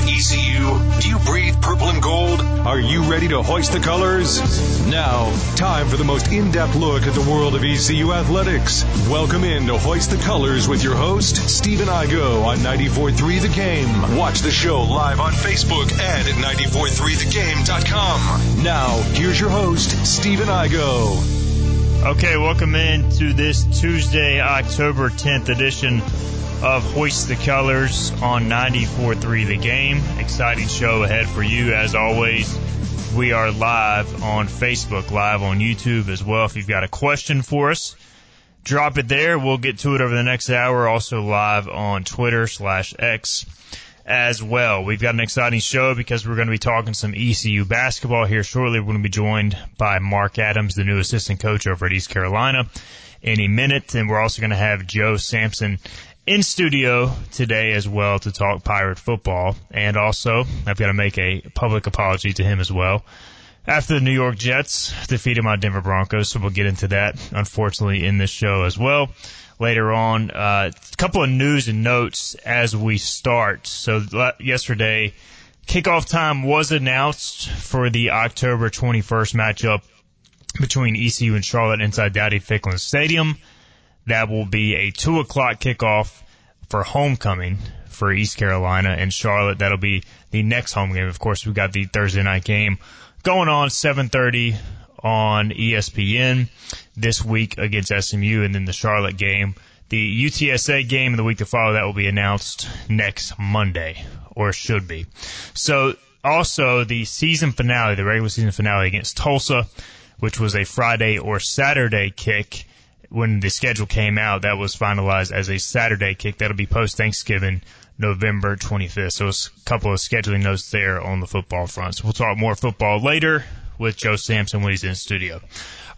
ECU? Do you breathe purple and gold? Are you ready to hoist the colors? Now, time for the most in-depth look at the world of ECU athletics. Welcome in to Hoist the Colors with your host, Stephen Igo on 94.3 The Game. Watch the show live on Facebook and at 943thegame.com. Now, here's your host, Stephen Igo. Okay, welcome in to this Tuesday, October 10th edition of Hoist the Colors on 94.3 The Game. Exciting show ahead for you as always. We are live on Facebook, live on YouTube as well. If you've got a question for us, drop it there. We'll get to it over the next hour. Also live on Twitter slash X as well. We've got an exciting show because we're going to be talking some ECU basketball here shortly. We're going to be joined by Mark Adams, the new assistant coach over at East Carolina, any minute. And we're also going to have Joe Sampson in studio today as well to talk pirate football. And also, I've got to make a public apology to him as well. After the New York Jets defeated my Denver Broncos, so we'll get into that, unfortunately, in this show as well later on. Uh, a couple of news and notes as we start. So yesterday, kickoff time was announced for the October 21st matchup between ECU and Charlotte inside Dowdy Ficklen Stadium. That will be a two o'clock kickoff for homecoming for East Carolina and Charlotte. That'll be the next home game. Of course, we've got the Thursday night game going on 7:30 on ESPN this week against SMU, and then the Charlotte game. The UTSA game in the week to follow that will be announced next Monday, or should be. So also the season finale, the regular season finale against Tulsa, which was a Friday or Saturday kick. When the schedule came out, that was finalized as a Saturday kick. That'll be post Thanksgiving, November 25th. So a couple of scheduling notes there on the football front. So we'll talk more football later with Joe Sampson when he's in studio.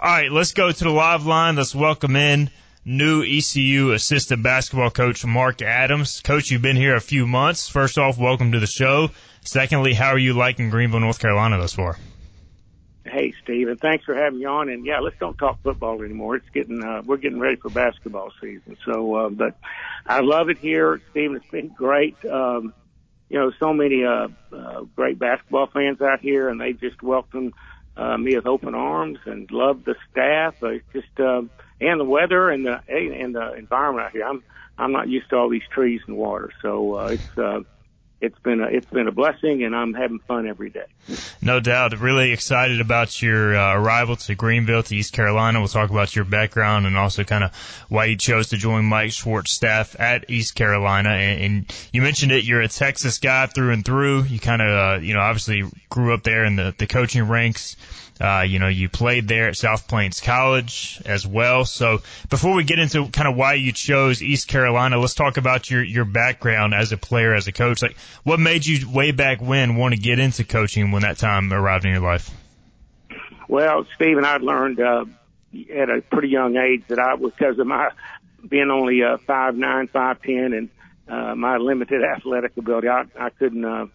All right, let's go to the live line. Let's welcome in new ECU assistant basketball coach Mark Adams. Coach, you've been here a few months. First off, welcome to the show. Secondly, how are you liking Greenville, North Carolina thus far? Hey, Steve, and thanks for having me on. And yeah, let's don't talk football anymore. It's getting, uh, we're getting ready for basketball season. So, uh, but I love it here. Stephen, it's been great. Um, you know, so many, uh, uh, great basketball fans out here and they just welcome uh, me with open arms and love the staff. Uh, just, uh, and the weather and the, and the environment out here. I'm, I'm not used to all these trees and water. So, uh, it's, uh, it's been a, it's been a blessing and I'm having fun every day. No doubt. Really excited about your uh, arrival to Greenville to East Carolina. We'll talk about your background and also kind of why you chose to join Mike Schwartz staff at East Carolina. And, and you mentioned it. You're a Texas guy through and through. You kind of, uh, you know, obviously grew up there in the, the coaching ranks. Uh, you know, you played there at South Plains College as well. So before we get into kind of why you chose East Carolina, let's talk about your, your background as a player, as a coach. Like, what made you way back when want to get into coaching when that time arrived in your life? Well, Stephen, I learned, uh, at a pretty young age that I, was because of my being only, uh, five nine, five ten and, uh, my limited athletic ability, I, I couldn't, uh,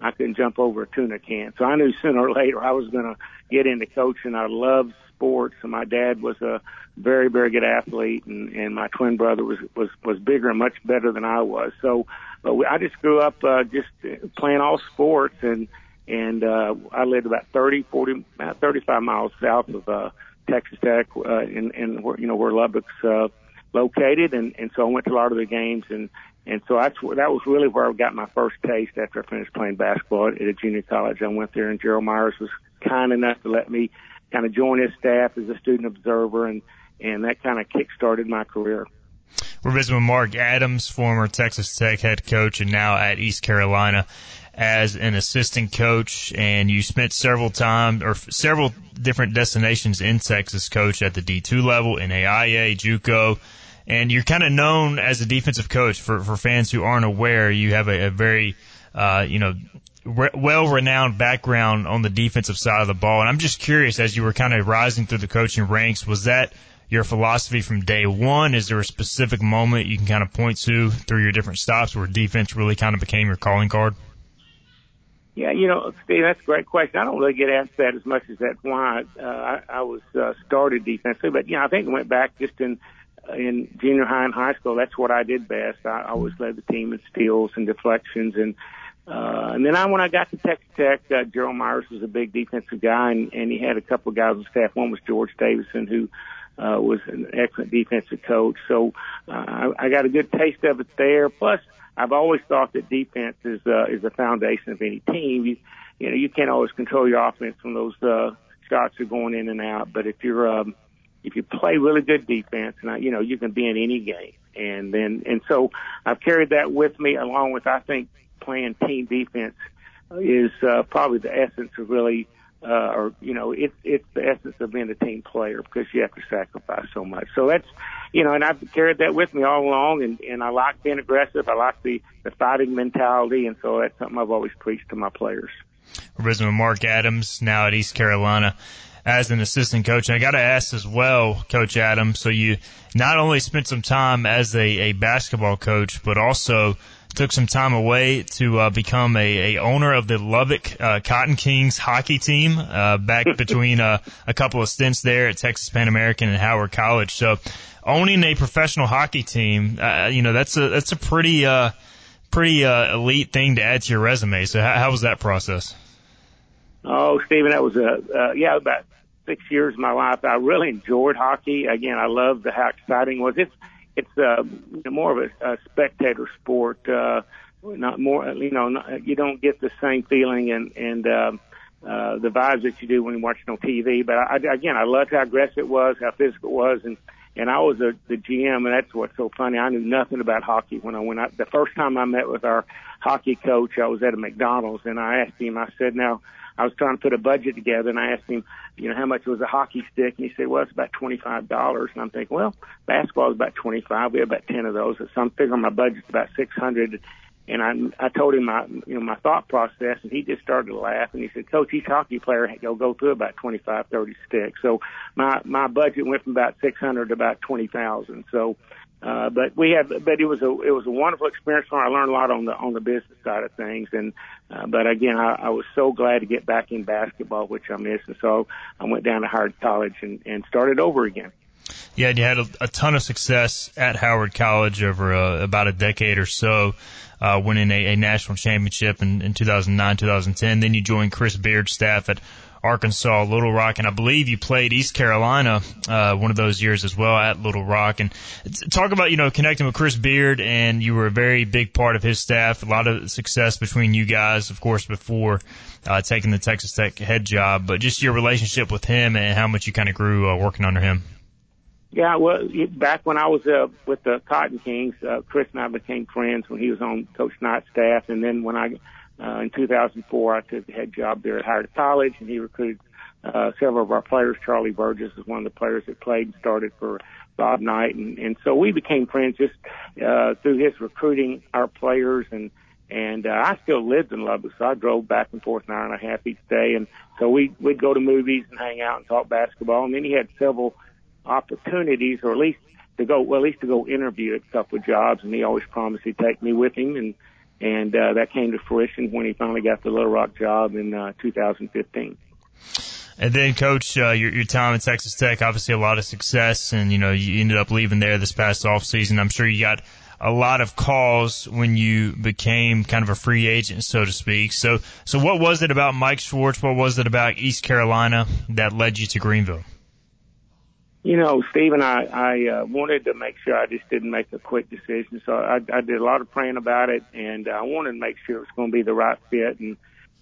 I couldn't jump over a tuna can. So I knew sooner or later I was going to get into coaching. I loved sports, and my dad was a very, very good athlete, and, and my twin brother was was was bigger and much better than I was. So, but we, I just grew up uh, just playing all sports, and and uh, I lived about thirty, forty, about 35 miles south of uh, Texas Tech, uh, in, in where you know where Lubbock's uh, located, and and so I went to a lot of the games and. And so that's that was really where I got my first taste after I finished playing basketball at a junior college. I went there, and Gerald Myers was kind enough to let me kind of join his staff as a student observer, and and that kind of kick-started my career. We're visiting with Mark Adams, former Texas Tech head coach, and now at East Carolina as an assistant coach. And you spent several times or several different destinations in Texas, coach at the D2 level, in AIA, JUCO. And you're kind of known as a defensive coach for, for fans who aren't aware. You have a, a very, uh, you know, re- well-renowned background on the defensive side of the ball. And I'm just curious, as you were kind of rising through the coaching ranks, was that your philosophy from day one? Is there a specific moment you can kind of point to through your different stops where defense really kind of became your calling card? Yeah, you know, Steve, that's a great question. I don't really get asked that as much as that why uh, I, I was uh, started defensively, but yeah, I think it went back just in in junior high and high school. That's what I did best. I always led the team in steals and deflections and Uh, and then I, when I got to Texas Tech, uh, Gerald Myers was a big defensive guy, and, and he had a couple of guys on staff. One was George Davison, who uh, was an excellent defensive coach. So uh, I, I got a good taste of it there. Plus, I've always thought that defense is uh, is the foundation of any team. You, you know, you can't always control your offense when those uh, shots are going in and out, but if you're um, if you play really good defense, and I, you know, you can be in any game. And then, and so I've carried that with me along with, I think, playing team defense is uh, probably the essence of really, uh, or you know, it's it's the essence of being a team player because you have to sacrifice so much. So that's, you know, and I've carried that with me all along, and and I like being aggressive. I like the the fighting mentality, and so that's something I've always preached to my players. We're with Mark Adams now at East Carolina as an assistant coach. And I got to ask as well, Coach Adams. So you not only spent some time as a, a basketball coach, but also took some time away to uh, become a, a owner of the Lubbock uh, Cotton Kings hockey team uh, back between uh, a couple of stints there at Texas Pan American and Howard College. So owning a professional hockey team, uh, you know, that's a that's a pretty uh, pretty uh, elite thing to add to your resume. So how, how was that process? Oh, Stephen, that was a uh, yeah about six years of my life. I really enjoyed hockey. Again, I loved the how exciting it was. It's it's uh, more of a, a spectator sport. Uh, not more, you know, not, you don't get the same feeling and and um, uh, the vibes that you do when you're watching on TV. But I, again, I loved how aggressive it was, how physical it was, and and I was a, the GM, and that's what's so funny. I knew nothing about hockey when I went out. The first time I met with our hockey coach, I was at a McDonald's, and I asked him. I said, "Now, I was trying to put a budget together, and I asked him, you know, how much was a hockey stick, and he said, "Well, it's about twenty-five dollars." And I'm thinking, well, basketball is about twenty-five. We have about ten of those, so I'm figuring my budget's about six hundred and I I told him my you know my thought process, and he just started to laugh, and he said, "Coach, each hockey player will go through about twenty five, thirty sticks." So my my budget went from about six hundred to about twenty thousand. So, uh, but we had, but it was a it was a wonderful experience. I learned a lot on the on the business side of things, and uh, but again, I, I was so glad to get back in basketball, which I miss, and so I went down to Howard College and and started over again. Yeah, you had a, a ton of success at Howard College over uh, about a decade or so uh, winning a, a national championship in, in 2009, 2010. Then you joined Chris Beard's staff at Arkansas, Little Rock, and I believe you played East Carolina uh, one of those years as well at Little Rock. And talk about you know connecting with Chris Beard, and you were a very big part of his staff. A lot of success between you guys, of course, before uh, taking the Texas Tech head job. But just your relationship with him and how much you kind of grew uh, working under him. Yeah, well, back when I was uh, with the Cotton Kings, uh, Chris and I became friends when he was on Coach Knight's staff, and then when I, uh, in 2004, I took the head job there at Howard College, and he recruited uh, several of our players. Charlie Burgess is one of the players that played and started for Bob Knight, and, and so we became friends just uh, through his recruiting our players, and and uh, I still lived in Lubbock, so I drove back and forth an hour and a half each day, and so we we'd go to movies and hang out and talk basketball, and then he had several opportunities, or at least to go, well, at least to go interview at a couple of jobs. And he always promised he'd take me with him, and and uh, that came to fruition when he finally got the Little Rock job in uh, 2015. And then, Coach, uh, your, your time at Texas Tech, obviously a lot of success, and you know you ended up leaving there this past off season. I'm sure you got a lot of calls when you became kind of a free agent, so to speak. So, so what was it about Mike Schwartz? What was it about East Carolina that led you to Greenville? You know, Stephen, I, I uh, wanted to make sure I just didn't make a quick decision. So I, I did a lot of praying about it, and uh, I wanted to make sure it was going to be the right fit and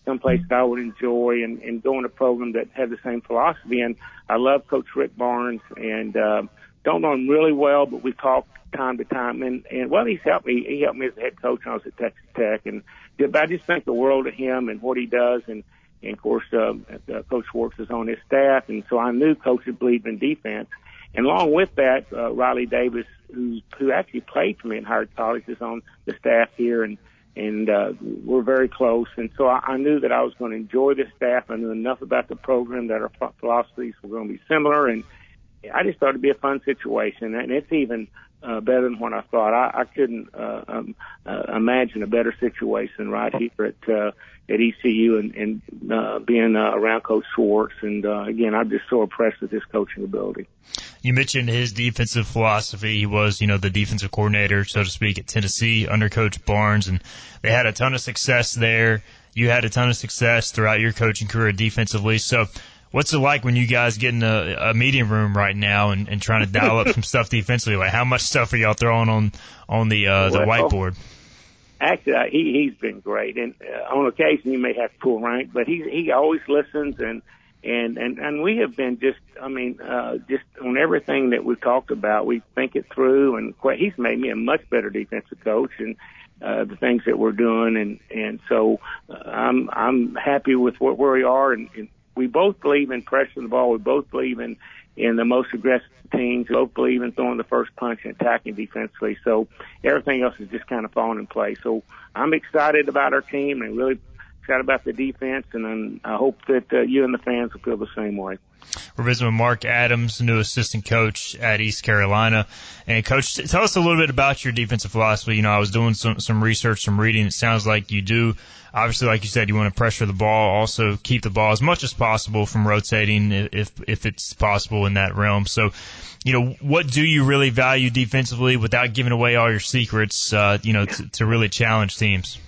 someplace that I would enjoy and, and go in a program that had the same philosophy. And I love Coach Rick Barnes and uh, don't know him really well, but we talk time to time. And, and well, he's helped me. He helped me as a head coach when I was at Texas Tech. And but I just think the world of him and what he does. And and of course, uh, uh, Coach Schwartz is on his staff, and so I knew Coach would believe in defense. And along with that, uh, Riley Davis, who who actually played for me in Howard College, is on the staff here, and and uh, we're very close. And so I, I knew that I was going to enjoy this staff. I knew enough about the program that our philosophies were going to be similar, and I just thought it'd be a fun situation. And it's even uh, better than what I thought. I, I couldn't uh, um, uh, imagine a better situation right here at uh, at ECU and, and uh, being uh, around Coach Schwartz. And uh, again, I'm just so impressed with his coaching ability. You mentioned his defensive philosophy. He was, you know, the defensive coordinator, so to speak, at Tennessee under Coach Barnes, and they had a ton of success there. You had a ton of success throughout your coaching career defensively. So, what's it like when you guys get in a, a meeting room right now and, and trying to dial up some stuff defensively? Like, how much stuff are y'all throwing on on the uh, the well, whiteboard? Actually, uh, he he's been great, and uh, on occasion you may have to pull rank, but he he always listens and and and and we have been just I mean uh just on everything that we talked about we think it through and quite, he's made me a much better defensive coach and uh the things that we're doing and and so uh, I'm I'm happy with what where we are and, and we both believe in pressing the ball. We both believe in in the most aggressive teams. We both believe in throwing the first punch and attacking defensively. So everything else is just kind of falling in place. So I'm excited about our team and really excited about the defense, and I hope that uh, you and the fans will feel the same way. We're visiting with Mark Adams, new assistant coach at East Carolina. And coach, tell us a little bit about your defensive philosophy. You know, I was doing some, some research, some reading. It sounds like you do. Obviously, like you said, you want to pressure the ball, also keep the ball as much as possible from rotating if, if it's possible in that realm. So, you know, what do you really value defensively without giving away all your secrets, uh, you know, to, to really challenge teams?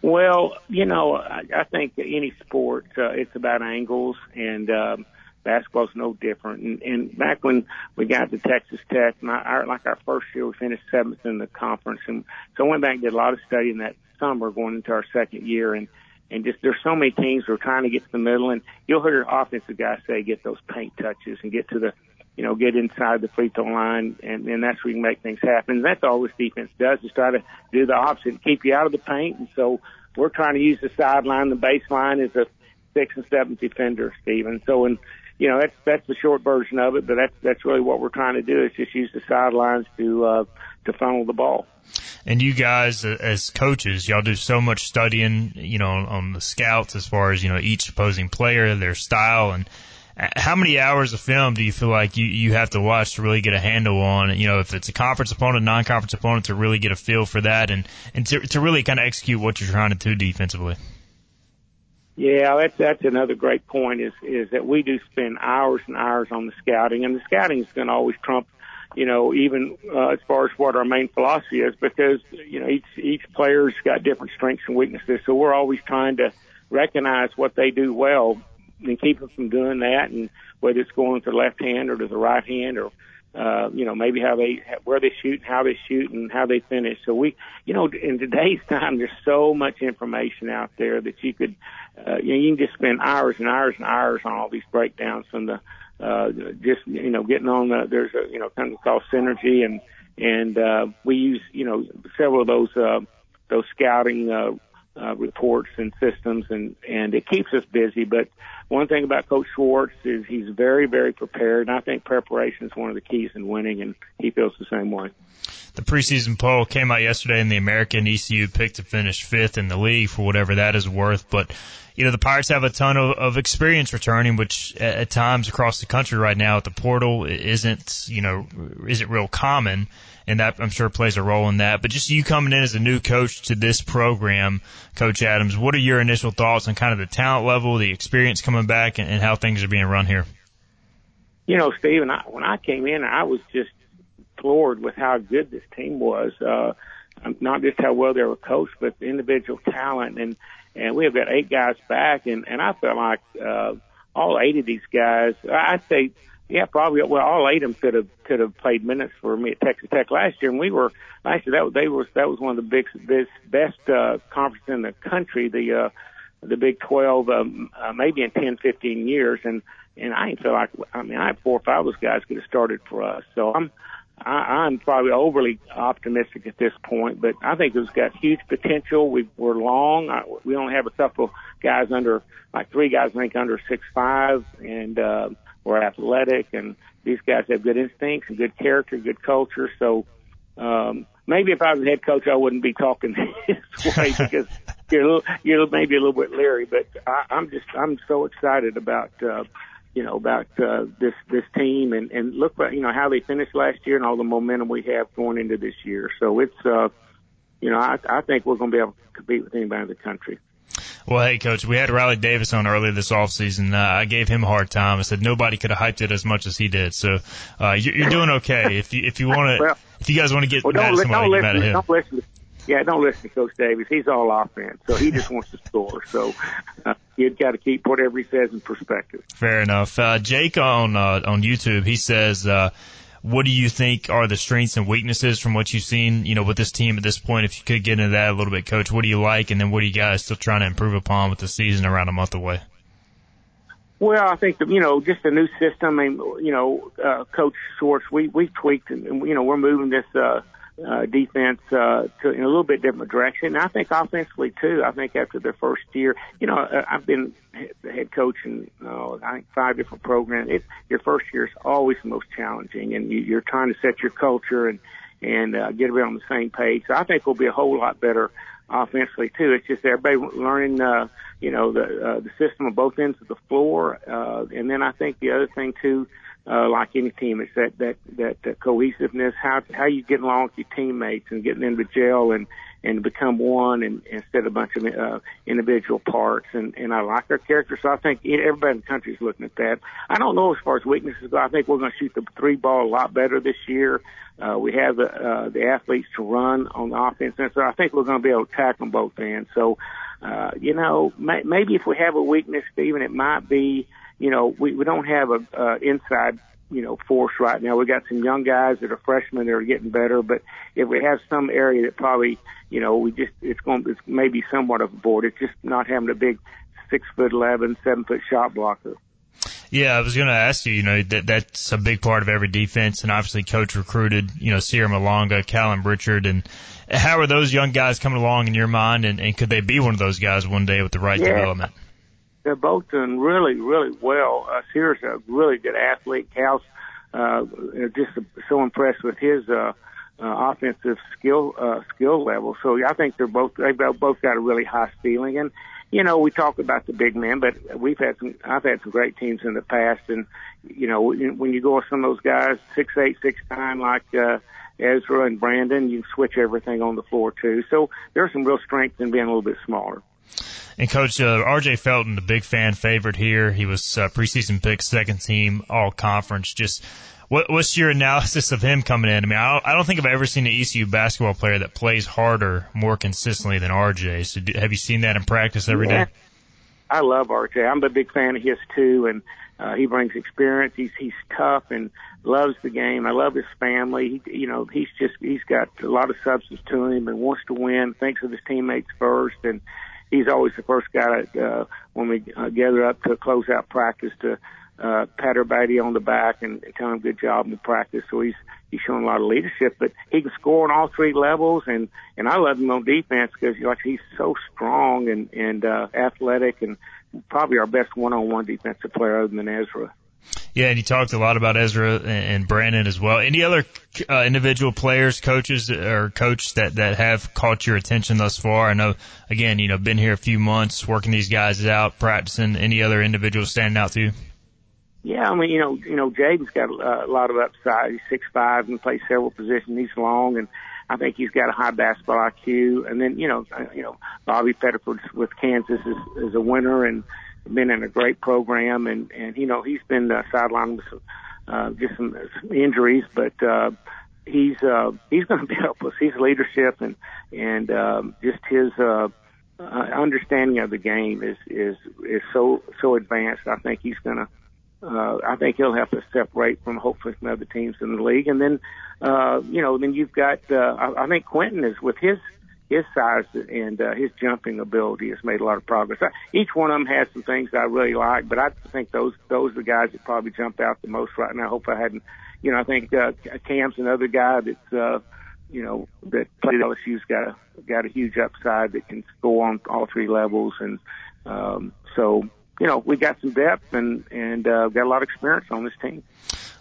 Well, you know, I, I think any sport, uh, it's about angles and, um, basketball's no different. And, and back when we got to Texas Tech, my, our, like our first year, we finished seventh in the conference. And so I went back and did a lot of studying that summer going into our second year. And, and just there's so many teams who are trying to get to the middle. And you'll hear offensive guys say, get those paint touches and get to the, you know, get inside the free throw line, and, and that's where you can make things happen. And that's all this defense does is try to do the opposite, keep you out of the paint. And so we're trying to use the sideline, the baseline as a six and seven defender, Stephen. So, and you know, that's that's the short version of it, but that's that's really what we're trying to do is just use the sidelines to uh, to funnel the ball. And you guys, as coaches, y'all do so much studying, you know, on the scouts as far as you know each opposing player, their style, and how many hours of film do you feel like you, you have to watch to really get a handle on, you know, if it's a conference opponent, non-conference opponent, to really get a feel for that and, and to, to really kind of execute what you're trying to do defensively? Yeah, that's that's another great point. Is is that we do spend hours and hours on the scouting, and the scouting is going to always trump, you know, even uh, as far as what our main philosophy is, because you know each each player's got different strengths and weaknesses. So we're always trying to recognize what they do well and keep them from doing that. And whether it's going to the left hand or to the right hand or, uh, you know, maybe how they, where they shoot, how they shoot and how they finish. So we, you know, in today's time, there's so much information out there that you could, uh, you know, you can just spend hours and hours and hours on all these breakdowns from the, uh, just, you know, getting on the, there's a, you know, kind of called synergy and, and, uh, we use, you know, several of those, uh, those scouting, uh, uh, reports and systems, and and it keeps us busy. But one thing about Coach Schwartz is he's very very prepared, and I think preparation is one of the keys in winning, and he feels the same way. The preseason poll came out yesterday, and the American ECU picked to finish fifth in the league for whatever that is worth. But you know the Pirates have a ton of, of experience returning, which at, at times across the country right now at the portal isn't you know isn't real common and that I'm sure plays a role in that. But just you coming in as a new coach to this program, Coach Adams, what are your initial thoughts on kind of the talent level, the experience coming back, and, and how things are being run here? You know, Steve, I, when I came in, I was just floored with how good this team was. Uh, not just how well they were coached, but the individual talent. And, and we have got eight guys back, and, and I felt like, uh, all eight of these guys, I'd say yeah, probably. Well, all eight of them could have could have played minutes for me at Texas Tech last year, and we were year. That they was that was one of the big best best uh, conferences in the country. The uh, the Big Twelve, um, uh, maybe in ten, fifteen years, and and I feel like I mean I had four or five of those guys could have started for us. So I'm I, I'm probably overly optimistic at this point, but I think it's got huge potential. We, we're long. I, we only have a couple guys under, like three guys I think under six five, and uh, we're athletic, and these guys have good instincts and good character, good culture. So um, maybe if I was a head coach, I wouldn't be talking this way because you're a little, you're maybe a little bit leery. But I, I'm just I'm so excited about. Uh, you know about uh, this this team and and look what, you know how they finished last year and all the momentum we have going into this year. So it's uh, you know I I think we're going to be able to compete with anybody in the country. Well, hey, coach, we had Riley Davis on earlier this offseason. Uh, I gave him a hard time. I said nobody could have hyped it as much as he did. So, uh, you're, you're doing okay. If you, if you want to, well, if you guys want to get well, mad at somebody, get mad at him. Don't listen yeah, don't listen to Coach Davis. He's all offense, so he just wants to score. So uh, you've got to keep whatever he says in perspective. Fair enough. Uh, Jake on uh, on YouTube, he says, uh, "What do you think are the strengths and weaknesses from what you've seen? You know, with this team at this point. If you could get into that a little bit, Coach, what do you like, and then what are you guys still trying to improve upon with the season around a month away?" Well, I think that, you know, just a new system and, you know, uh, Coach Schwartz, we, we tweaked and, you know, we're moving this, uh, uh, defense uh, to in a little bit different direction. And I think offensively too. I think after their first year, you know, uh, I've been the head coach in uh, I think five different programs. It, your first year is always the most challenging, and you, you're trying to set your culture and and uh, get everybody on the same page. So I think we'll be a whole lot better offensively too. It's just everybody learning, uh, you know, the uh, the system of both ends of the floor, uh, and then I think the other thing too uh, like any team. It's that that that uh, cohesiveness, how how you get along with your teammates and getting into jail and and become one and instead of a bunch of uh, individual parts. And and I like our character, so I think everybody in the country is looking at that. I don't know as far as weaknesses go. I think we're going to shoot the three ball a lot better this year. Uh, we have the uh, the athletes to run on the offense, and so I think we're going to be able to tackle both ends. So. Uh, you know, may, maybe if we have a weakness, Stephen, it might be you know, we, we don't have a uh, inside you know force right now. We got some young guys that are freshmen that are getting better, but if we have some area that probably you know we just it's going to, it's maybe somewhat of a board. It's just not having a big six foot eleven, seven foot shot blocker. Yeah, I was going to ask you, you know, that that's a big part of every defense, and obviously coach recruited, you know, Cyr Malonga, Callum Richard, and how are those young guys coming along in your mind, and, and could they be one of those guys one day with the right yeah. development? They're both doing really, really well. Uh, Sears a really good athlete. Cal's uh, just so impressed with his uh, uh, offensive skill uh, skill level. So I think they're both they've both got a really high ceiling. And you know, we talk about the big men, but we've had some. I've had some great teams in the past, and you know, when you go with some of those guys, six eight, six nine, like. uh Ezra and Brandon, you switch everything on the floor too. So there's some real strength in being a little bit smaller. And Coach uh, R.J. Felton, the big fan favorite here. He was uh, preseason pick, second team, all conference. Just what, what's your analysis of him coming in? I mean, I don't, I don't think I've ever seen an ECU basketball player that plays harder more consistently than R.J. So do, have you seen that in practice every yeah. day? I love R.J. I'm a big fan of his too, and uh, he brings experience. He's he's tough and loves the game. I love his family. He, you know, he's just he's got a lot of substance to him and wants to win. Thinks of his teammates first, and he's always the first guy to, uh, when we uh, gather up to close out practice to uh, pat everybody on the back and tell him good job in the practice. So he's he's showing a lot of leadership, but he can score on all three levels, and and I love him on defense because like he's so strong and and uh, athletic and probably our best one-on-one defensive player other than Ezra. Yeah, and you talked a lot about Ezra and Brandon as well. Any other uh, individual players, coaches, or coach that that have caught your attention thus far? I know, again, you know, been here a few months, working these guys out, practicing. Any other individuals standing out to you? Yeah, I mean, you know, you know, Jaden's got a, lot of upside. He's six five and plays several positions. He's long, and I think he's got a high basketball IQ. And then, you know, uh, you know, Bobby Pettiford with Kansas is, is a winner, and been in a great program, and and you know he's been uh, sidelined with some, uh, just some, some injuries, but uh, he's uh, he's going to be helpless. His leadership and and um, just his uh, uh, understanding of the game is is is so so advanced. I think he's going to. Uh, I think he'll have to separate from hopefully some other teams in the league, and then, uh, you know, then you've got. Uh, I, I think Quentin is with his his size and uh, his jumping ability has made a lot of progress. Each one of them has some things I really like, but I think those those are the guys that probably jump out the most right now. I hope I hadn't, you know, I think uh, Cam's another guy that's, uh, you know, that played LSU's got a got a huge upside that can score on all three levels, and um, so you know we got some depth and and uh, got a lot of experience on this team.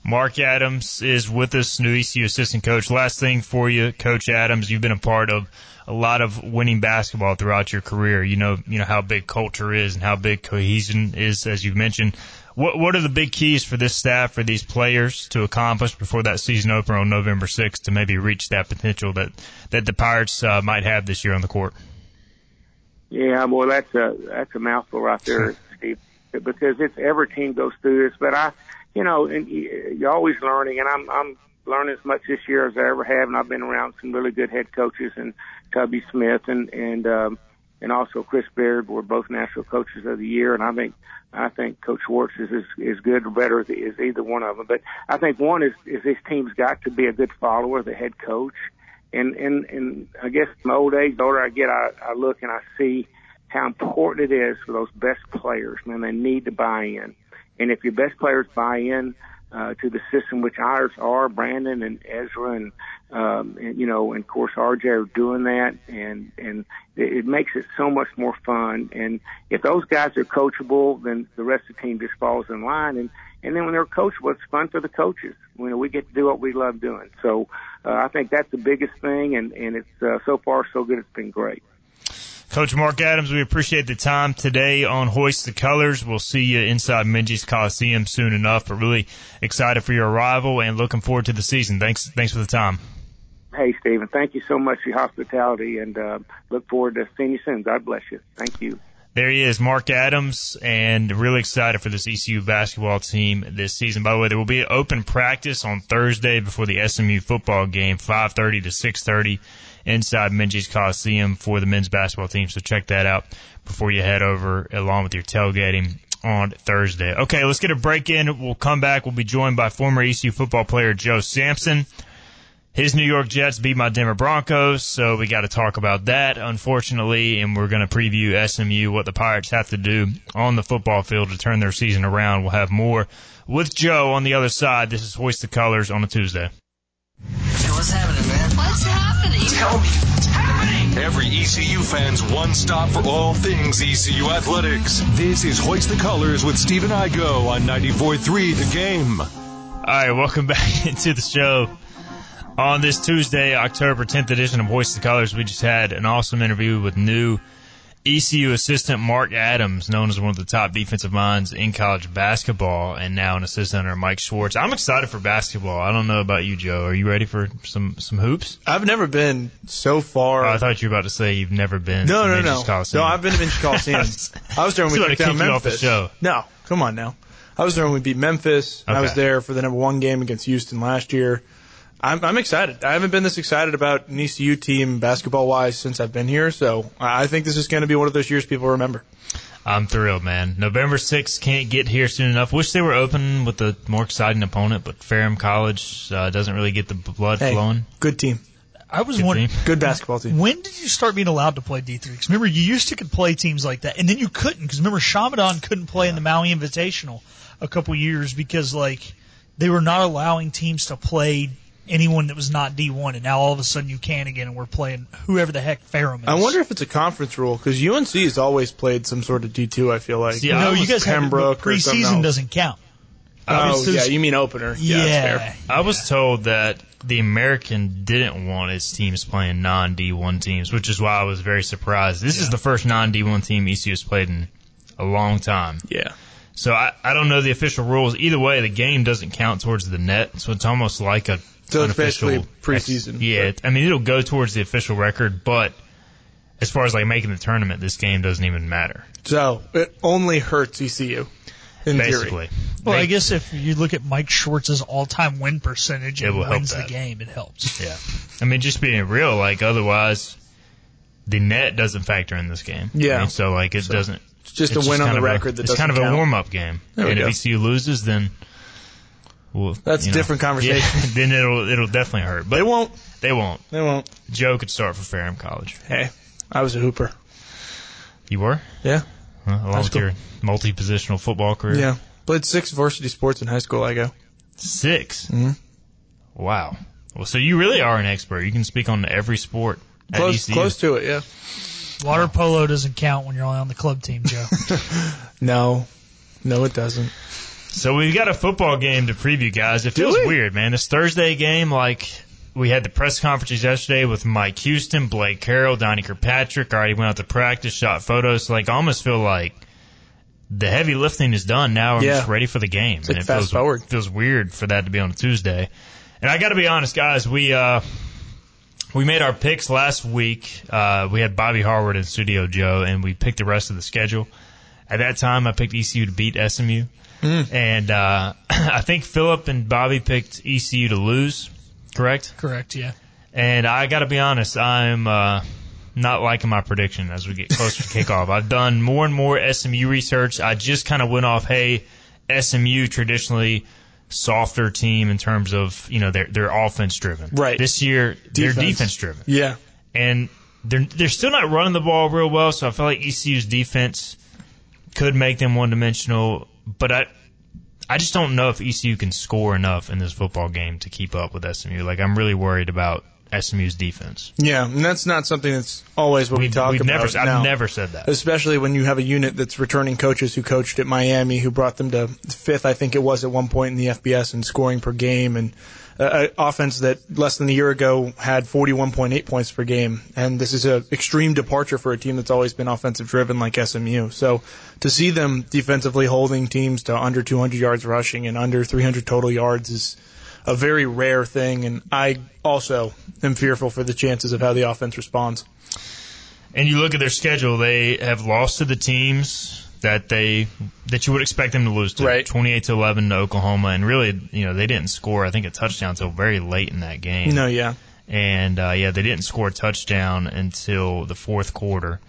Mark Adams is with us, new ECU assistant coach. Last thing for you, Coach Adams, you've been a part of a lot of winning basketball throughout your career. You know, you know how big culture is and how big cohesion is, as you've mentioned. What what are the big keys for this staff, for these players to accomplish before that season opener on November 6th to maybe reach that potential that that the Pirates uh, might have this year on the court? Yeah, well, that's a that's a mouthful right there, Steve, because it's every team goes through this. But I, you know, and you're always learning, and I'm I'm learning as much this year as I ever have, and I've been around some really good head coaches and Tubby Smith and and um, and also Chris Beard were both national coaches of the year, and I think I think Coach Schwartz is as, as good or better as, as either one of them. But I think one is is this team's got to be a good follower the head coach and and and I guess my old age, the older I get, I, I look and I see how important it is for those best players. Man, they need to buy in, and if your best players buy in uh, to the system, which ours are, Brandon and Ezra and, um, and you know, and of course RJ are doing that, and and it, makes it so much more fun. And if those guys are coachable, then the rest of the team just falls in line. And and then when they're coachable, it's fun for the coaches. You know, we get to do what we love doing. So uh, I think that's the biggest thing, and and it's uh, so far so good. It's been great. Coach Mark Adams, we appreciate the time today on Hoist the Colors. We'll see you inside Minges Coliseum soon enough, but really excited for your arrival and looking forward to the season. Thanks, thanks for the time. Hey, Stephen, thank you so much for your hospitality and uh, look forward to seeing you soon. God bless you. Thank you. There he is, Mark Adams, and really excited for this ECU basketball team this season. By the way, there will be an open practice on Thursday before the SMU football game, 5:30 to 6:30 inside Minges Coliseum for the men's basketball team. So check that out before you head over along with your tailgating on Thursday. Okay, let's get a break in. We'll come back. We'll be joined by former ECU football player Joe Sampson. His New York Jets beat my Denver Broncos, so we got to talk about that, unfortunately, and we're going to preview SMU, what the Pirates have to do on the football field to turn their season around. We'll have more with Joe on the other side. This is Hoist the Colors on a Tuesday. What's happening, man? What's happening? Tell me. What's happening? Every ECU fan's one stop for all things ECU athletics. This is Hoist the Colors with Stephen Igo on 94.3 The Game. All right, welcome back into the show. On this Tuesday, October 10th edition of Hoist the Colors, we just had an awesome interview with new ECU assistant Mark Adams, known as one of the top defensive minds in college basketball, and now an assistant under Mike Schwartz. I'm excited for basketball. I don't know about you, Joe. Are you ready for some some hoops? I've never been so far. Oh, I thought you were about to say you've never been. no, to no, no. Coliseum. No, I've been to Minges Coliseum. I was there when we took down you off the Memphis. show. No, come on now. I was there when we beat Memphis. I was there for the number one game against Houston last year. I'm, I'm excited. I haven't been this excited about an ECU team basketball wise since I've been here. So I I think this is going to be one of those years people remember. I'm thrilled, man. November 6th can't get here soon enough. Wish they were open with a more exciting opponent, but Ferrum College uh, doesn't really get the blood Hey, flowing. good team, I was Good wondering, team. good basketball team. when did you start being allowed to play D3? Because remember, you used to could play teams like that, and then you couldn't. Because remember, Chaminade couldn't play in the Maui Invitational a couple years because like they were not allowing teams to play anyone that was not D1, and now all of a sudden you can again, and we're playing whoever the heck Ferrum is. I wonder if it's a conference rule because UNC has always played some sort of D2. I feel like. See, no, you guys have Pembroke or something preseason doesn't count. Oh was, yeah, you mean opener? Yeah, that's yeah. I was told that the American didn't want its teams playing non D1 teams, which is why I was very surprised. This is the first non D1 team ECU has played in a long time. Yeah. So I, I don't know the official rules. Either way, the game doesn't count towards the net, so it's almost like a So it's unofficial basically preseason. ex- yeah, it- I mean it'll go towards the official record, but as far as like making the tournament, this game doesn't even matter. So it only hurts ECU. In Basically, theory. Well, They- I guess if you look at Mike Schwartz's all-time win percentage It and will help wins the game, it helps. Yeah. I mean, just being real, like otherwise, the net doesn't factor in this game. Yeah. I mean, so like it So, doesn't. It's just it's a win on the of a- record that it's doesn't kind of a warm up game. There we and go. if ECU loses, then. Well, That's you a know, different conversation. yeah, then it'll it'll definitely hurt. But They won't. They won't. They won't. Joe could start for Ferrum College. Hey, I was a hooper. You were? Yeah. Huh, along with your multi positional football career. Yeah. Played six varsity sports in high school. I go. 6 Mhm. Wow. Well, so you really are an expert. You can speak on every sport. Close, ECU. close to it. Yeah. Water polo doesn't count when you're only on the club team, Joe. No. No, it doesn't. So we've got a football game to preview, guys. It feels we? weird, man. This Thursday game, like we had the press conferences yesterday with Mike Houston, Blake Harrell, Donnie Kirkpatrick. Already went out to practice, shot photos. Like, I almost feel like the heavy lifting is done. Now I'm Yeah. just ready for the game, It's and like it fast feels forward. feels weird for that to be on a Tuesday. And I got to be honest, guys. We uh, we made our picks last week. Uh, we had Bobby Harward in studio, Joe, and we picked the rest of the schedule. At that time, I picked ECU to beat SMU, and uh, I think Philip and Bobby picked ECU to lose. Correct. Correct. Yeah. And I got to be honest, I'm uh, not liking my prediction as we get closer to kickoff. I've done more and more SMU research. I just kind of went off, hey, SMU traditionally softer team in terms of you know they're they're offense driven. Right. This year Defense. they're defense driven, Yeah. and they're they're still not running the ball real well. So I feel like ECU's defense could make them one dimensional. But I I just don't know if ECU can score enough in this football game to keep up with SMU. Like I'm really worried about SMU's defense. Yeah, and that's not something that's always what we, talk we've about. never, I've now. never said that. Especially when you have a unit that's returning coaches who coached at Miami, who brought them to fifth, I think it was at one point in the FBS in scoring per game, and uh, offense that less than a year ago had 41.8 points per game. And this is an extreme departure for a team that's always been offensive driven like SMU. So to see them defensively holding teams to under 200 yards rushing and under 300 total yards is a very rare thing. And I also am fearful for the chances of how the offense responds. And you look at their schedule; they have lost to the teams that they that you would expect them to lose to. Right. 28 to 11 to Oklahoma, and really, you know, they didn't score. I think a touchdown until very late in that game. No, yeah. and uh, yeah, they didn't score a touchdown until the fourth quarter.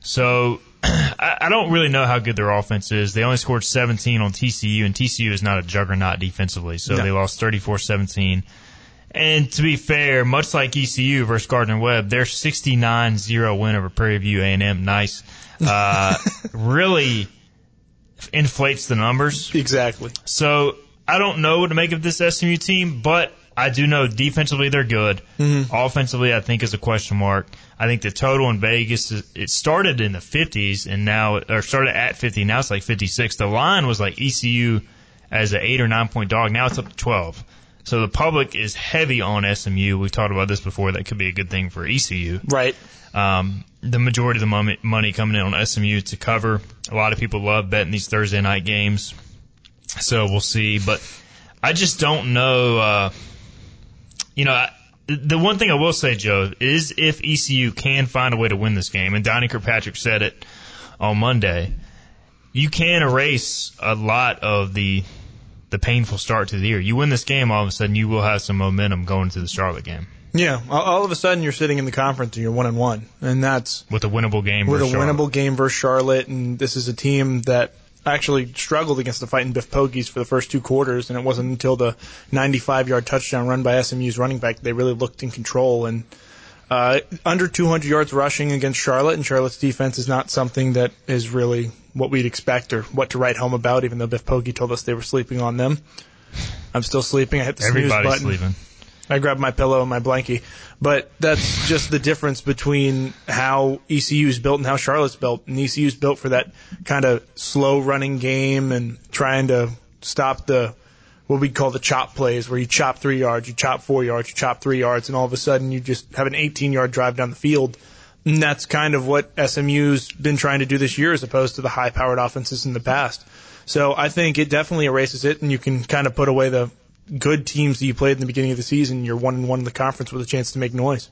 So I, I don't really know how good their offense is. They only scored 17 on TCU, and TCU is not a juggernaut defensively, so No. they lost 34-17. And to be fair, much like ECU versus Gardner Webb, their 69-0 win over Prairie View A&M, nice, uh, really inflates the numbers. Exactly. So I don't know what to make of this SMU team, but I do know defensively they're good. Offensively, I think is a question mark. I think the total in Vegas is, it started in the 50s and now or started at 50. Now it's like 56. The line was like ECU as an eight or nine point dog. Now it's up to 12. So the public is heavy on SMU. We've talked about this before. That could be a good thing for ECU. Right. Um, the majority of the money, money coming in on SMU to cover. A lot of people love betting these Thursday night games. So we'll see. But I just don't know. Uh, you know, the one thing I will say, Joe, is if ECU can find a way to win this game, and Donnie Kirkpatrick said it on Monday, you can erase a lot of the the painful start to the year. You win this game, all of a sudden you will have some momentum going to the Charlotte game Yeah. All, of a sudden, you're sitting in the conference and you're one and one, and that's with a winnable game. with a Charlotte. winnable game versus Charlotte. And this is a team that actually struggled against the Fighting Biff Poggis for the first two quarters, and it wasn't until the 95-yard touchdown run by SMU's running back they really looked in control. And uh, under 200 yards rushing against Charlotte, and Charlotte's defense is not something that is really what we'd expect or what to write home about. Even though Biff Poggi told us they were sleeping on them, I'm still sleeping. I hit the snooze Everybody's button. sleeping. I grabbed my pillow and my blankie. But that's just the difference between how ECU is built and how Charlotte's built. And ECU is built for that kind of slow running game and trying to stop the what we call the chop plays, where you chop three yards, you chop four yards, you chop three yards, and all of a sudden you just have an 18 yard drive down the field. And that's kind of what SMU's been trying to do this year as opposed to the high powered offenses in the past. So I think it definitely erases it, and you can kind of put away the good teams that you played in the beginning of the season. You're one and one in the conference with a chance to make noise.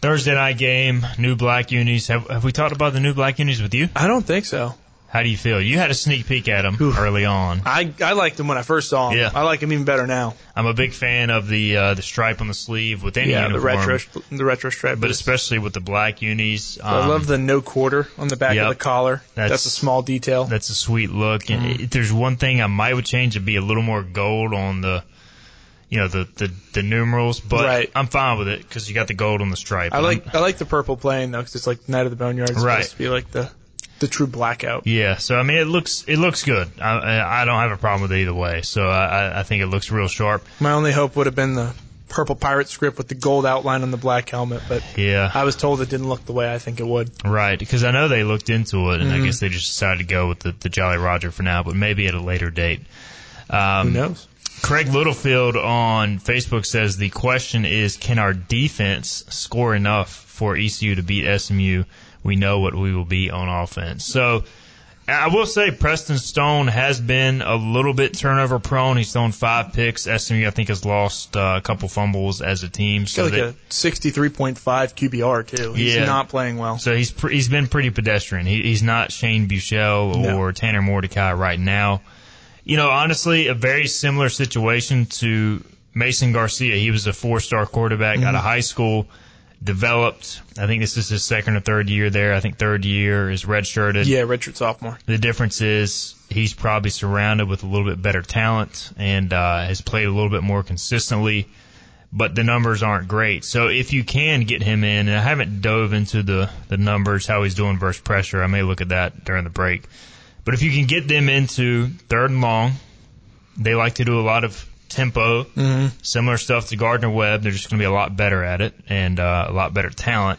Thursday night game, new black unis. Have, have we talked about the new black unis with you? I don't think so. How do you feel? You had a sneak peek at them Oof. early on. I I liked them when I first saw them. Yeah. I like them even better now. I'm a big fan of the uh, the stripe on the sleeve with any yeah, the retro the retro stripe. but especially with the black unis. Um, I love the no quarter on the back Yep. of the collar. That's, That's- a small detail. That's a sweet look. And Mm-hmm. if there's one thing I might would change, it'd be a little more gold on the, you know, the the, the numerals. But Right. I'm fine with it because you got the gold on the stripe. I like I'm- I like the purple plain though because it's like Night of the Boneyard. It's Right. supposed to be like the the true blackout. Yeah, so I mean, it looks it looks good. I I don't have a problem with it either way. So I I- think it looks real sharp. My only hope would have been the purple pirate script with the gold outline on the black helmet, but Yeah, I was told it didn't look the way I think it would. right. Because I know they looked into it, and Mm-hmm. I guess they just decided to go with the, the Jolly Roger for now, but maybe at a later date. Who Um, knows? Craig Littlefield on Facebook says the question is, can our defense score enough for ECU to beat SMU? We know what we will be on offense. So I will say Preston Stone has been a little bit turnover prone. He's thrown five picks. SMU, I think, has lost uh, a couple fumbles as a team. So like they- a 63.5 QBR too. He's Yeah. not playing well. so he's pre- he's been pretty pedestrian. He, he's not Shane Buechele No. or Tanner Mordecai right now. You know, honestly, a very similar situation to Mason Garcia. He was a four-star quarterback out of high school. Developed. I think this is his second or third year there. I think third year is redshirted. Yeah, redshirt sophomore. The difference is he's probably surrounded with a little bit better talent and uh, has played a little bit more consistently, but the numbers aren't great. So if you can get him in, and I haven't dove into the, the numbers, how he's doing versus pressure, I may look at that during the break. But if you can get them into third and long, they like to do a lot of tempo, similar stuff to Gardner Webb. They're just going to be a lot better at it and uh, a lot better talent.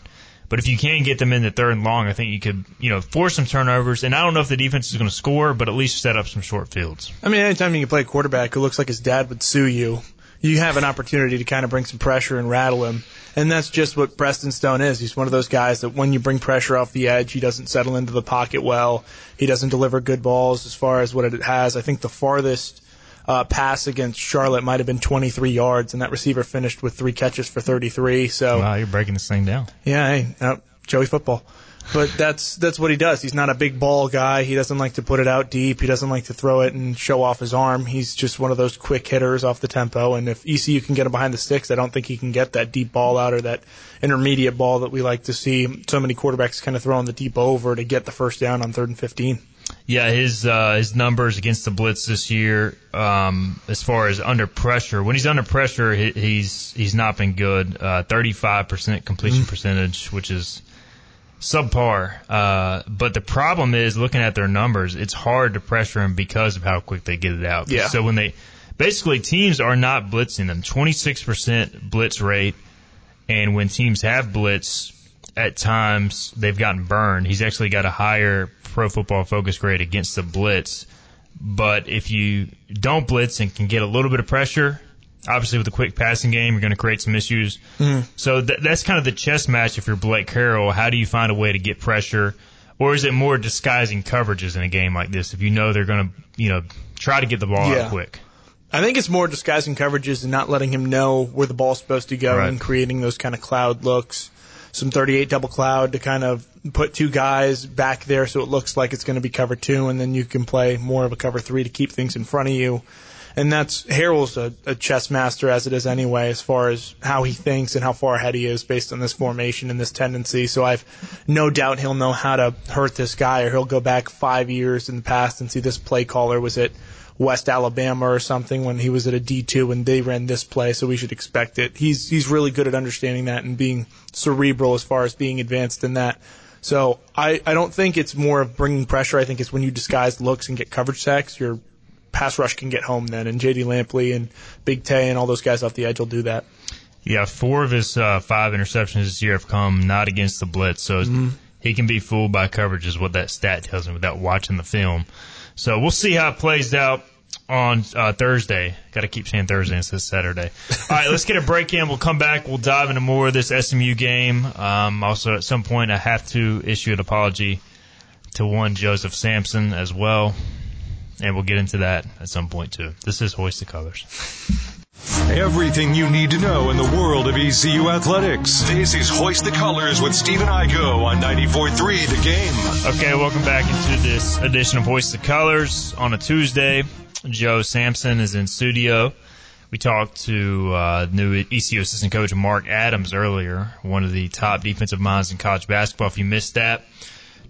But if you can get them in the third and long, I think you could, you know, force some turnovers. And I don't know if the defense is going to score, but at least set up some short fields. I mean, anytime you can play a quarterback who looks like his dad would sue you, you have an opportunity to kind of bring some pressure and rattle him. And that's just what Preston Stone is. He's one of those guys that when you bring pressure off the edge, he doesn't settle into the pocket well. He doesn't deliver good balls as far as what it has. I think the farthest uh, pass against Charlotte might have been 23 yards, and that receiver finished with three catches for 33. So Wow, you're breaking this thing down. yeah, hey, uh, Joey football. But that's that's what he does. He's not a big ball guy. He doesn't like to put it out deep. He doesn't like to throw it and show off his arm. He's just one of those quick hitters off the tempo. And if ECU can get him behind the sticks, I don't think he can get that deep ball out or that intermediate ball that we like to see so many quarterbacks kind of throwing the deep over to get the first down on third and 15. Yeah, his uh, his numbers against the blitz this year, um, as far as under pressure, when he's under pressure, he, he's he's not been good. Thirty five percent completion percentage, which is subpar. Uh, but the problem is looking at their numbers, it's hard to pressure him because of how quick they get it out. Yeah. So when they basically teams are not blitzing them, twenty six percent blitz rate, and when teams have blitz, at times they've gotten burned. He's actually got a higher pro football focus grade against the blitz. But if you don't blitz and can get a little bit of pressure, obviously with a quick passing game, you're going to create some issues. Mm-hmm. So th- that's kind of the chess match if you're Blake Harrell. How do you find a way to get pressure? Or is it more disguising coverages in a game like this if you know they're going to, you know, try to get the ball Yeah. out quick? I think it's more disguising coverages and not letting him know where the ball's supposed to go Right. and creating those kind of cloud looks. Some 38 double cloud to kind of put two guys back there so it looks like it's going to be cover two, and then you can play more of a cover three to keep things in front of you. And that's Harrell's a, a chess master as it is anyway, as far as how he thinks and how far ahead he is based on this formation and this tendency. So I've no doubt he'll know how to hurt this guy, or he'll go back five years in the past and see this play caller was at West Alabama or something when he was at a D2 and they ran this play, so we should expect it. He's he's really good at understanding that and being cerebral as far as being advanced in that. So I, I don't think it's more of bringing pressure. I think it's when you disguise looks and get coverage sacks, your pass rush can get home then. And J.D. Lampley and Big Tay and all those guys off the edge will do that. Yeah, four of his uh, five interceptions this year have come not against the blitz, so he can be fooled by coverage, is what that stat tells me without watching the film. So we'll see how it plays out on uh, Thursday. Got to keep saying Thursday instead of Saturday. All right, let's get a break in. We'll come back. We'll dive into more of this SMU game. Um, also, at some point, I have to issue an apology to one Joseph Samson as well, and we'll get into that at some point too. This is Hoist the Colors. Everything you need to know in the world of ECU athletics. This is Hoist the Colors with Stephen Igo on 94.3 The Game. Okay, welcome back into this edition of Hoist the Colors on a Tuesday. Joe Samson is in studio. We talked to uh, new ECU assistant coach Mark Adams earlier, one of the top defensive minds in college basketball. If you missed that,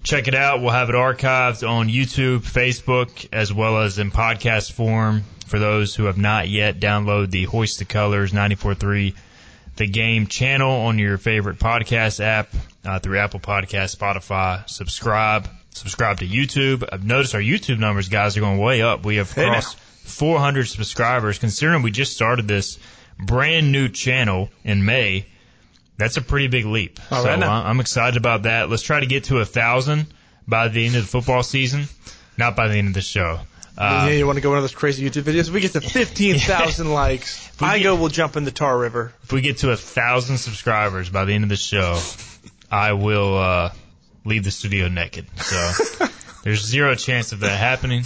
check it out. We'll have it archived on YouTube, Facebook, as well as in podcast form for those who have not yet download the Hoist the Colors 94.3 the game channel on your favorite podcast app uh, through Apple Podcast, Spotify. Subscribe, subscribe to YouTube. I've noticed our YouTube numbers, guys, are going way up. We have Hey, now. crossed 400 subscribers. Considering we just started this brand new channel in May, that's a pretty big leap. All so right, I'm excited about that. Let's try to get to a thousand by the end of the football season, not by the end of the show. Uh, yeah, you want to go one of those crazy YouTube videos? We get to 15,000 likes. we I get- go, we'll jump in the Tar River. if we get to a thousand subscribers by the end of the show, I will uh, leave the studio naked. So There's zero chance of that happening,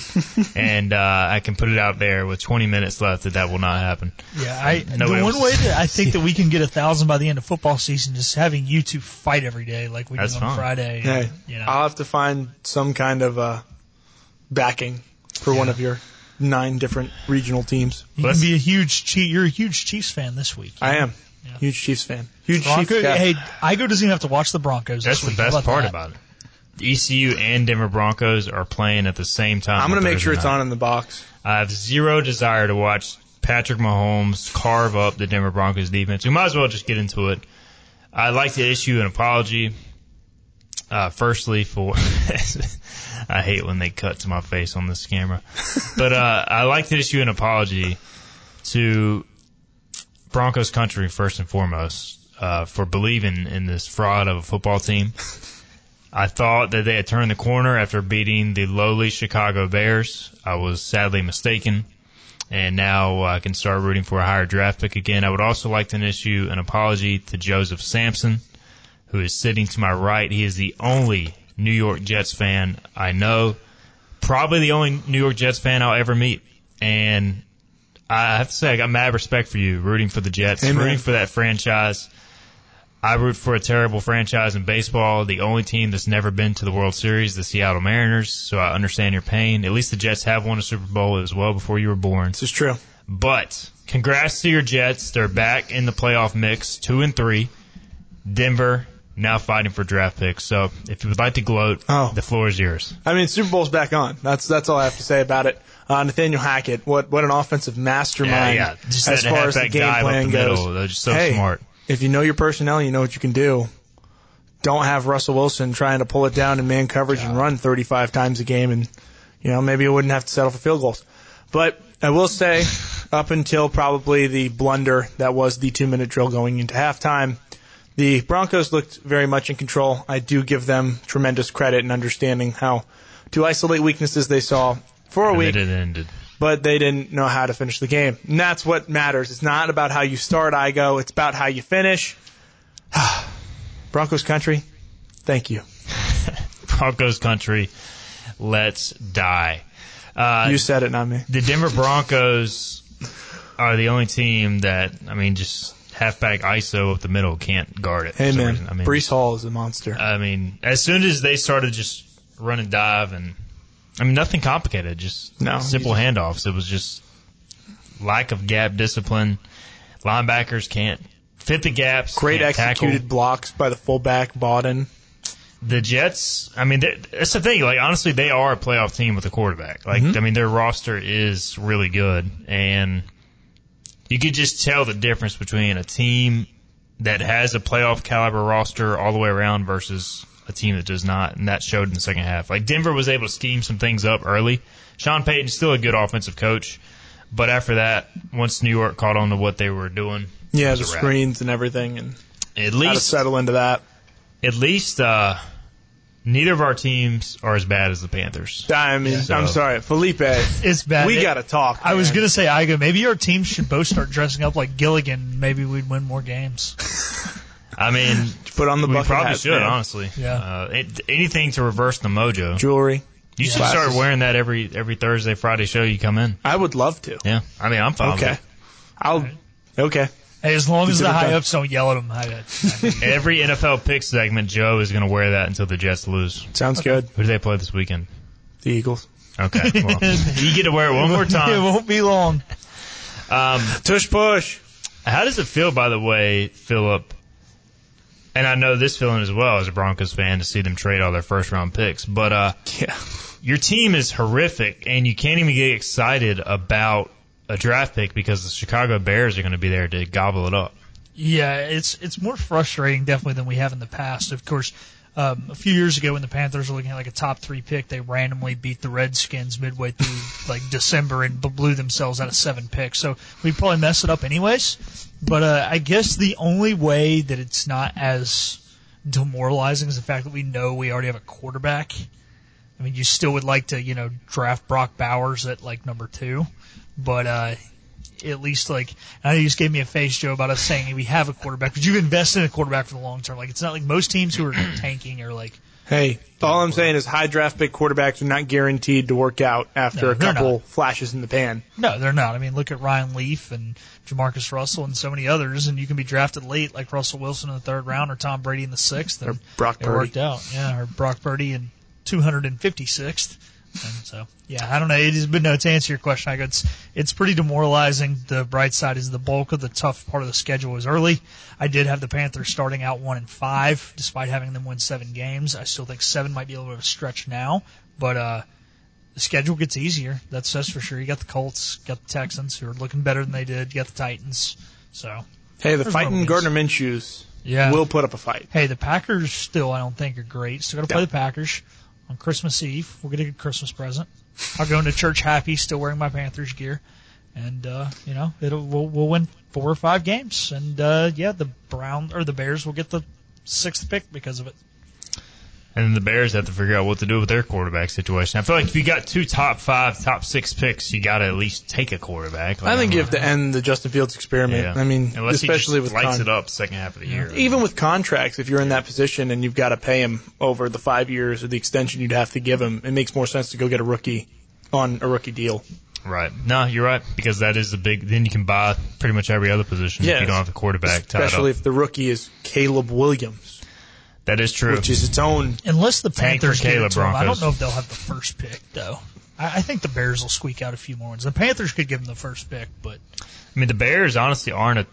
and uh, I can put it out there with 20 minutes left that that will not happen. Yeah, I Nobody the one way that I think that we can get a thousand by the end of football season is having you two fight every day like we That's did on fine. Friday. Hey, you know. I'll have to find some kind of uh, backing for one of your nine different regional teams. you let's- can be a huge Chief. You're a huge Chiefs fan this week. I am. Yeah. Huge Chiefs fan. Huge Bronco, Chiefs guy. hey, Igo doesn't even have to watch the Broncos. That's this the week. Best part that? about it. The ECU and Denver Broncos are playing at the same time. I'm going to make Thursday sure it's on in the box. I have zero desire to watch Patrick Mahomes carve up the Denver Broncos defense. We might as well just get into it. I'd like to issue an apology. Uh, firstly, for I hate when they cut to my face on this camera, but uh, I like to issue an apology to Broncos country first and foremost uh, for believing in this fraud of a football team. I thought that they had turned the corner after beating the lowly Chicago Bears. I was sadly mistaken, and now I can start rooting for a higher draft pick again. I would also like to issue an apology to Joseph Samson, who is sitting to my right. He is the only New York Jets fan I know, probably the only New York Jets fan I'll ever meet, and I have to say I got mad respect for you, rooting for the Jets, Amen. rooting for that franchise. I root for a terrible franchise in baseball, the only team that's never been to the World Series, the Seattle Mariners, so I understand your pain. At least the Jets have won a Super Bowl as well before you were born. This is true. But congrats to your Jets. They're back in the playoff mix, two and three. Denver now fighting for draft picks. So if you would like to gloat, Oh. the floor is yours. I mean, Super Bowl's back on. That's that's all I have to say about it. Uh, Nathaniel Hackett, what what an offensive mastermind Yeah, yeah. Just as far as the game plan the goes. middle. They're just so hey, smart. If you know your personnel, you know what you can do. Don't have Russell Wilson trying to pull it down in man coverage and run 35 times a game, and you know maybe you wouldn't have to settle for field goals. But I will say, up until probably the blunder that was the two minute drill going into halftime, the Broncos looked very much in control. I do give them tremendous credit in understanding how to isolate weaknesses they saw for a And week it ended. but they didn't know how to finish the game. And that's what matters. It's not about how you start, Igo. It's about how you finish. Broncos country, thank you. Broncos country, let's die. Uh, You said it, not me. the Denver Broncos are the only team that I mean just halfback ISO up the middle can't guard it. Hey man, reason. I mean, Breece Hall is a monster. I mean, as soon as they started just run and dive and I mean nothing complicated, just No. simple handoffs. It was just lack of gap discipline. Linebackers can't fit the gaps. Great can't tackle. executed blocks by the fullback Bawden. the Jets, I mean, that- that's the thing. Like, honestly, they are a playoff team with a quarterback. Like, Mm-hmm. I mean, their roster is really good, and you could just tell the difference between a team that has a playoff caliber roster all the way around versus a team that does not, and that showed in the second half. Like, Denver was able to scheme some things up early. Sean Payton's still a good offensive coach, but after that, once New York caught on to what they were doing, Yeah, the was a wrap. screens and everything, and At least settle into that. at least uh, neither of our teams are as bad as the Panthers. I mean, So- I'm sorry, Felipe. It's bad. We It- got to talk. I was gonna say, Igo, maybe our teams should both start dressing up like Gilligan. Maybe we'd win more games. I mean, put on the we probably hats, should, man. honestly. Yeah. Uh, it, anything to reverse the mojo. Jewelry. You should Glasses. start wearing that every every Thursday, Friday show you come in. I would love to. Yeah. I mean, I'm fine. with Okay. it. I'll. Okay. Hey, as long as the high ups don't yell at him. I, I, Every NFL pick segment, Joe is going to wear that until the Jets lose. Sounds good. Who do they play this weekend? The Eagles. Okay. Well, you get to wear it one more time. it won't be long. Um, Tush push. How does it feel, by the way, Philip? And I know this feeling as well as a Broncos fan to see them trade all their first round picks. But uh, Yeah. your team is horrific, and you can't even get excited about a draft pick because the Chicago Bears are going to be there to gobble it up. Yeah, it's it's more frustrating definitely than we have in the past. Of course, um, a few years ago when the Panthers were looking at like a top three pick, they randomly beat the Redskins midway through like December and blew themselves out of seven picks. So we probably mess it up anyways. But uh, I guess the only way that it's not as demoralizing is the fact that we know we already have a quarterback. I mean, you still would like to, you know, draft Brock Bowers at like number two, but uh, at least like I know you just gave me a face, Joe, about us saying we have a quarterback, but you've invested in a quarterback for the long term. Like it's not like most teams who are tanking are like Hey, all I'm saying is high draft pick quarterbacks are not guaranteed to work out after No, a couple not. flashes in the pan. No, they're not. I mean, look at Ryan Leaf and Jamarcus Russell and so many others, and you can be drafted late like Russell Wilson in the third round or Tom Brady in the sixth, and Or Brock it worked out. Yeah, or Brock Purdy in 256th. So, yeah, I don't know. It is, but no, to answer your question, Igo, it's, it's pretty demoralizing. The bright side is the bulk of the tough part of the schedule is early. I did have the Panthers starting out one and five, despite having them win seven games. I still think seven might be a little bit of a stretch now, but, uh, the schedule gets easier. That's that's for sure. You got the Colts, got the Texans who are looking better than they did. You got the Titans. So Hey, the fighting. Gardner Minshew's yeah, will put up a fight. Hey, the Packers still I don't think are great. Still got to play Yeah. the Packers on Christmas Eve. We'll get a good Christmas present. I'll go into church happy, still wearing my Panthers gear, and uh, you know it'll we'll, we'll win four or five games, and uh, yeah, the Brown or the Bears will get the sixth pick because of it. And then the Bears have to figure out what to do with their quarterback situation. I feel like if you got two top five, top six picks, you got to at least take a quarterback. Like, I think I'm you have to end the Justin Fields experiment. Yeah. I mean, Unless especially with lights con- it up second half of the year. even with contracts, if you're in that position and you've got to pay him over the five years or the extension you'd have to give him, it makes more sense to go get a rookie on a rookie deal. Right. No, you're right because that is the big. Then you can buy pretty much every other position if you don't have the quarterback tied Especially if the rookie is Caleb Williams, That is true. which is its own. Unless the Panthers give it to them, I don't know if they'll have the first pick though. I, I think the Bears will squeak out a few more ones. The Panthers could give them the first pick, but I mean, the Bears honestly aren't a.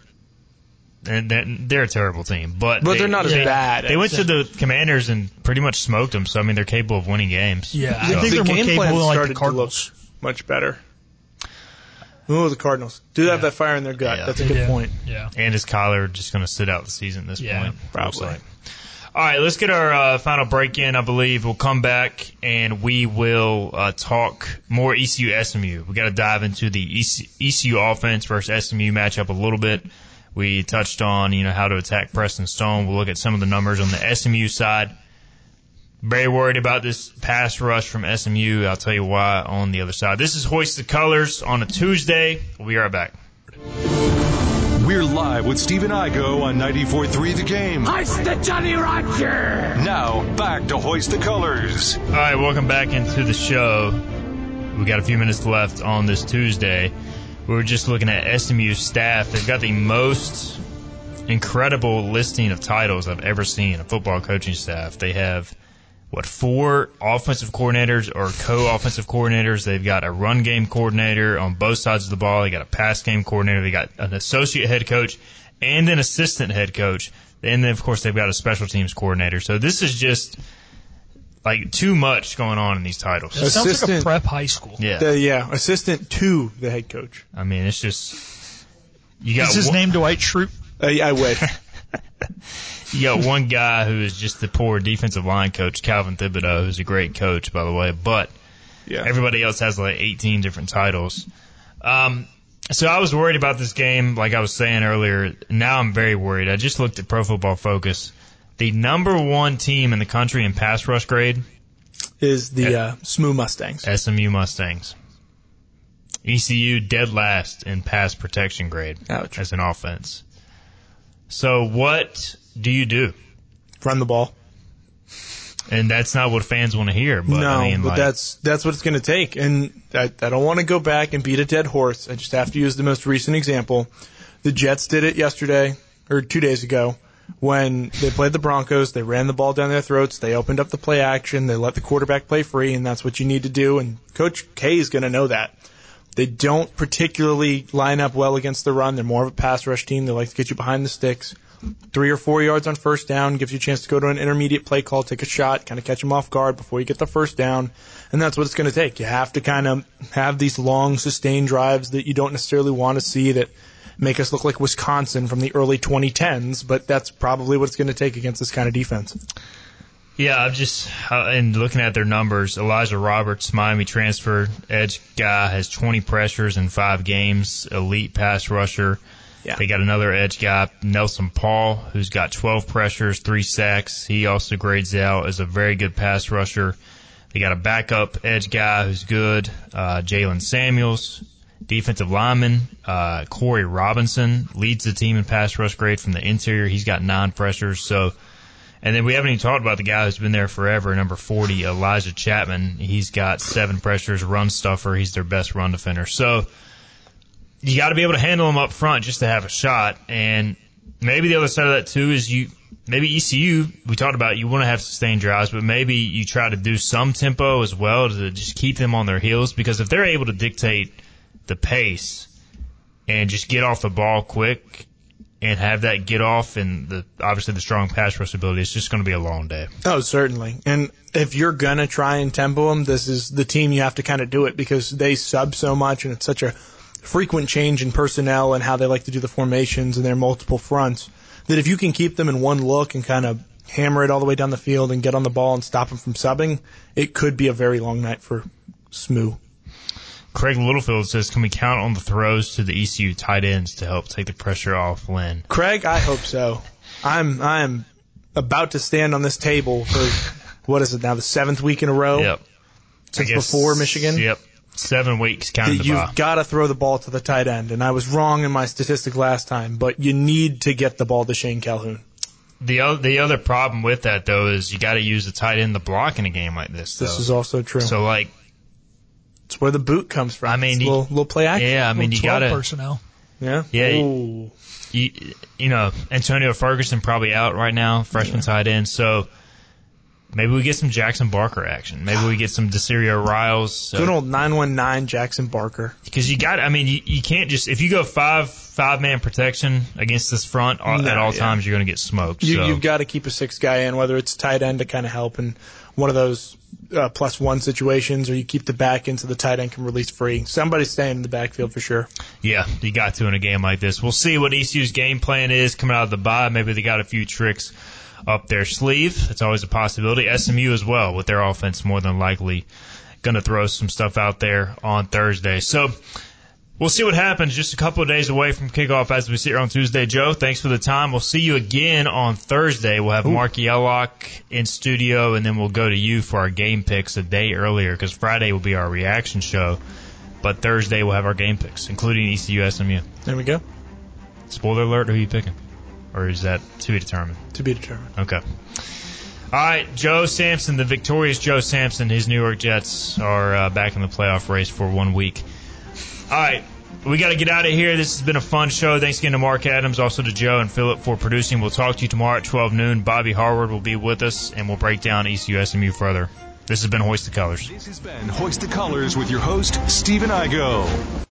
And they're, they're a terrible team, but But they, they're not as yeah. bad. They went to the Commanders and pretty much smoked them. So I mean, they're capable of winning games. Yeah, I think the they're more game capable plan than like started the to Cardinals. look much better. Ooh, the Cardinals do they have Yeah. that fire in their gut. Yeah. That's a good do. point. Yeah. And is Kyler just going to sit out the season at this Yeah, point? probably. Like. All right, let's get our uh, final break in. I believe we'll come back and we will uh, talk more ECU SMU. We got to dive into the EC, ECU offense versus SMU matchup a little bit. We touched on you know how to attack Preston Stone. We'll look at some of the numbers on the SMU side. Very worried about this pass rush from SMU. I'll tell you why on the other side. This is Hoist the Colors on a Tuesday. We'll be right back. We're live with Stephen Igo on 94.3 The Game. Hoist the Jolly Roger! Now, back to Hoist the Colors. All right, welcome back into the show. We got a few minutes left on this Tuesday. We were just looking at SMU staff. They've got the most incredible listing of titles I've ever seen a football coaching staff. They have what four offensive coordinators or co-offensive coordinators. They've got a run game coordinator on both sides of the ball. They got a pass game coordinator. They got an associate head coach and an assistant head coach. And then of course they've got a special teams coordinator. So this is just like too much going on in these titles. It sounds like a Assistant- prep high school. Yeah. The, yeah, assistant to the head coach. I mean, it's just you got Is his one, name Dwight Schrute? Uh, I wish. you got one guy who is just the poor defensive line coach, Calvin Thibodeau, who's a great coach by the way, but Yeah. everybody else has like 18 different titles. Um, so I was worried about this game, like I was saying earlier. Now I'm very worried. I just looked at Pro Football Focus. The number one team in the country in pass rush grade, is the uh, Smoo Mustangs. SMU Mustangs. ECU dead last in pass protection grade Ouch. as an offense. So what do you do? Run the ball. And that's not what fans want to hear. But no, I mean, but like, that's that's what it's going to take. And I, I don't want to go back and beat a dead horse. I just have to use the most recent example. The Jets did it yesterday or two days ago when they played the Broncos. They ran the ball down their throats. They opened up the play action. They let the quarterback play free, and that's what you need to do. And Coach K is going to know that. They don't particularly line up well against the run. They're more of a pass rush team. They like to get you behind the sticks. Three or four yards on first down gives you a chance to go to an intermediate play call, take a shot, kind of catch them off guard before you get the first down. And that's what it's going to take. You have to kind of have these long, sustained drives that you don't necessarily want to see that make us look like Wisconsin from the early 2010s, but that's probably what it's going to take against this kind of defense. yeah, I'm just uh, and looking at their numbers. Elijah Roberts, Miami transfer edge guy, has 20 pressures in five games. Elite pass rusher. Yeah. They got another edge guy, Nelson Paul, who's got 12 pressures, three sacks. He also grades out as a very good pass rusher. They got a backup edge guy who's good, uh, Jalen Samuels, defensive lineman, uh, Corey Robinson leads the team in pass rush grade from the interior. He's got nine pressures. So And then we haven't even talked about the guy who's been there forever, number 40, Elijah Chapman. He's got seven pressures, run stuffer. He's their best run defender. So you got to be able to handle them up front just to have a shot. And maybe the other side of that too is you, maybe ECU, we talked about you want to have sustained drives, but maybe you try to do some tempo as well to just keep them on their heels because if they're able to dictate the pace and just get off the ball quick and have that get off and the obviously the strong pass rush ability, it's just going to be a long day. Oh, certainly. And if you're gonna try and tempo them, this is the team you have to kind of do it because they sub so much and it's such a frequent change in personnel and how they like to do the formations and their multiple fronts that if you can keep them in one look and kind of hammer it all the way down the field and get on the ball and stop them from subbing, it could be a very long night for Smoo. Craig Littlefield says, can we count on the throws to the ECU tight ends to help take the pressure off Flinn? Craig, I hope so. I'm I'm about to stand on this table for what is it now the seventh week in a row Yep. since guess- before Michigan. Yep. Seven weeks counting the. You've got to throw the ball to the tight end, and I was wrong in my statistic last time, but you need to get the ball to Shane Calhoun. The other, the other problem with that though is you got to use the tight end to block in a game like this. This is also true. so like, it's where the boot comes from. I mean, It's a you- little, little play action. yeah, I mean, you 12 got to, personnel. Yeah. Yeah, you- you, you know, Antonio Ferguson probably out right now, freshman tight end. So maybe we get some Jackson Barker action. Maybe we get some Desirio Riles. Good old 919 Jackson Barker. Because you got, I mean, you, you can't just if you go five five man protection against this front all, No, at all yeah. times, you're going to get smoked. You, so. You've got to keep a six guy in, whether it's tight end to kind of help in one of those uh, plus one situations, or you keep the back in so the tight end can release free. Somebody's staying in the backfield for sure. Yeah, you got to in a game like this. We'll see what ECU's game plan is coming out of the bye. Maybe they got a few tricks up their sleeve. It's always a possibility. SMU as well with their offense more than likely going to throw some stuff out there on Thursday. So we'll see what happens. Just a couple of days away from kickoff as we sit here on Tuesday. Joe, thanks for the time. We'll see you again on Thursday. We'll have Mark Yellock in studio and then we'll go to you for our game picks a day earlier because Friday will be our reaction show. But Thursday we'll have our game picks, including ECU SMU. There we go. Spoiler alert, who are you picking? Or is that to be determined? To be determined. Okay. All right, Joe Samson, the victorious Joe Samson, his New York Jets are uh, back in the playoff race for one week. All right, we got to get out of here. This has been a fun show. Thanks again to Mark Adams, also to Joe and Philip for producing. We'll talk to you tomorrow at 12 noon. Bobby Harward will be with us, and we'll break down ECU SMU further. This has been Hoist the Colors. This has been Hoist the Colors with your host, Stephen Igo.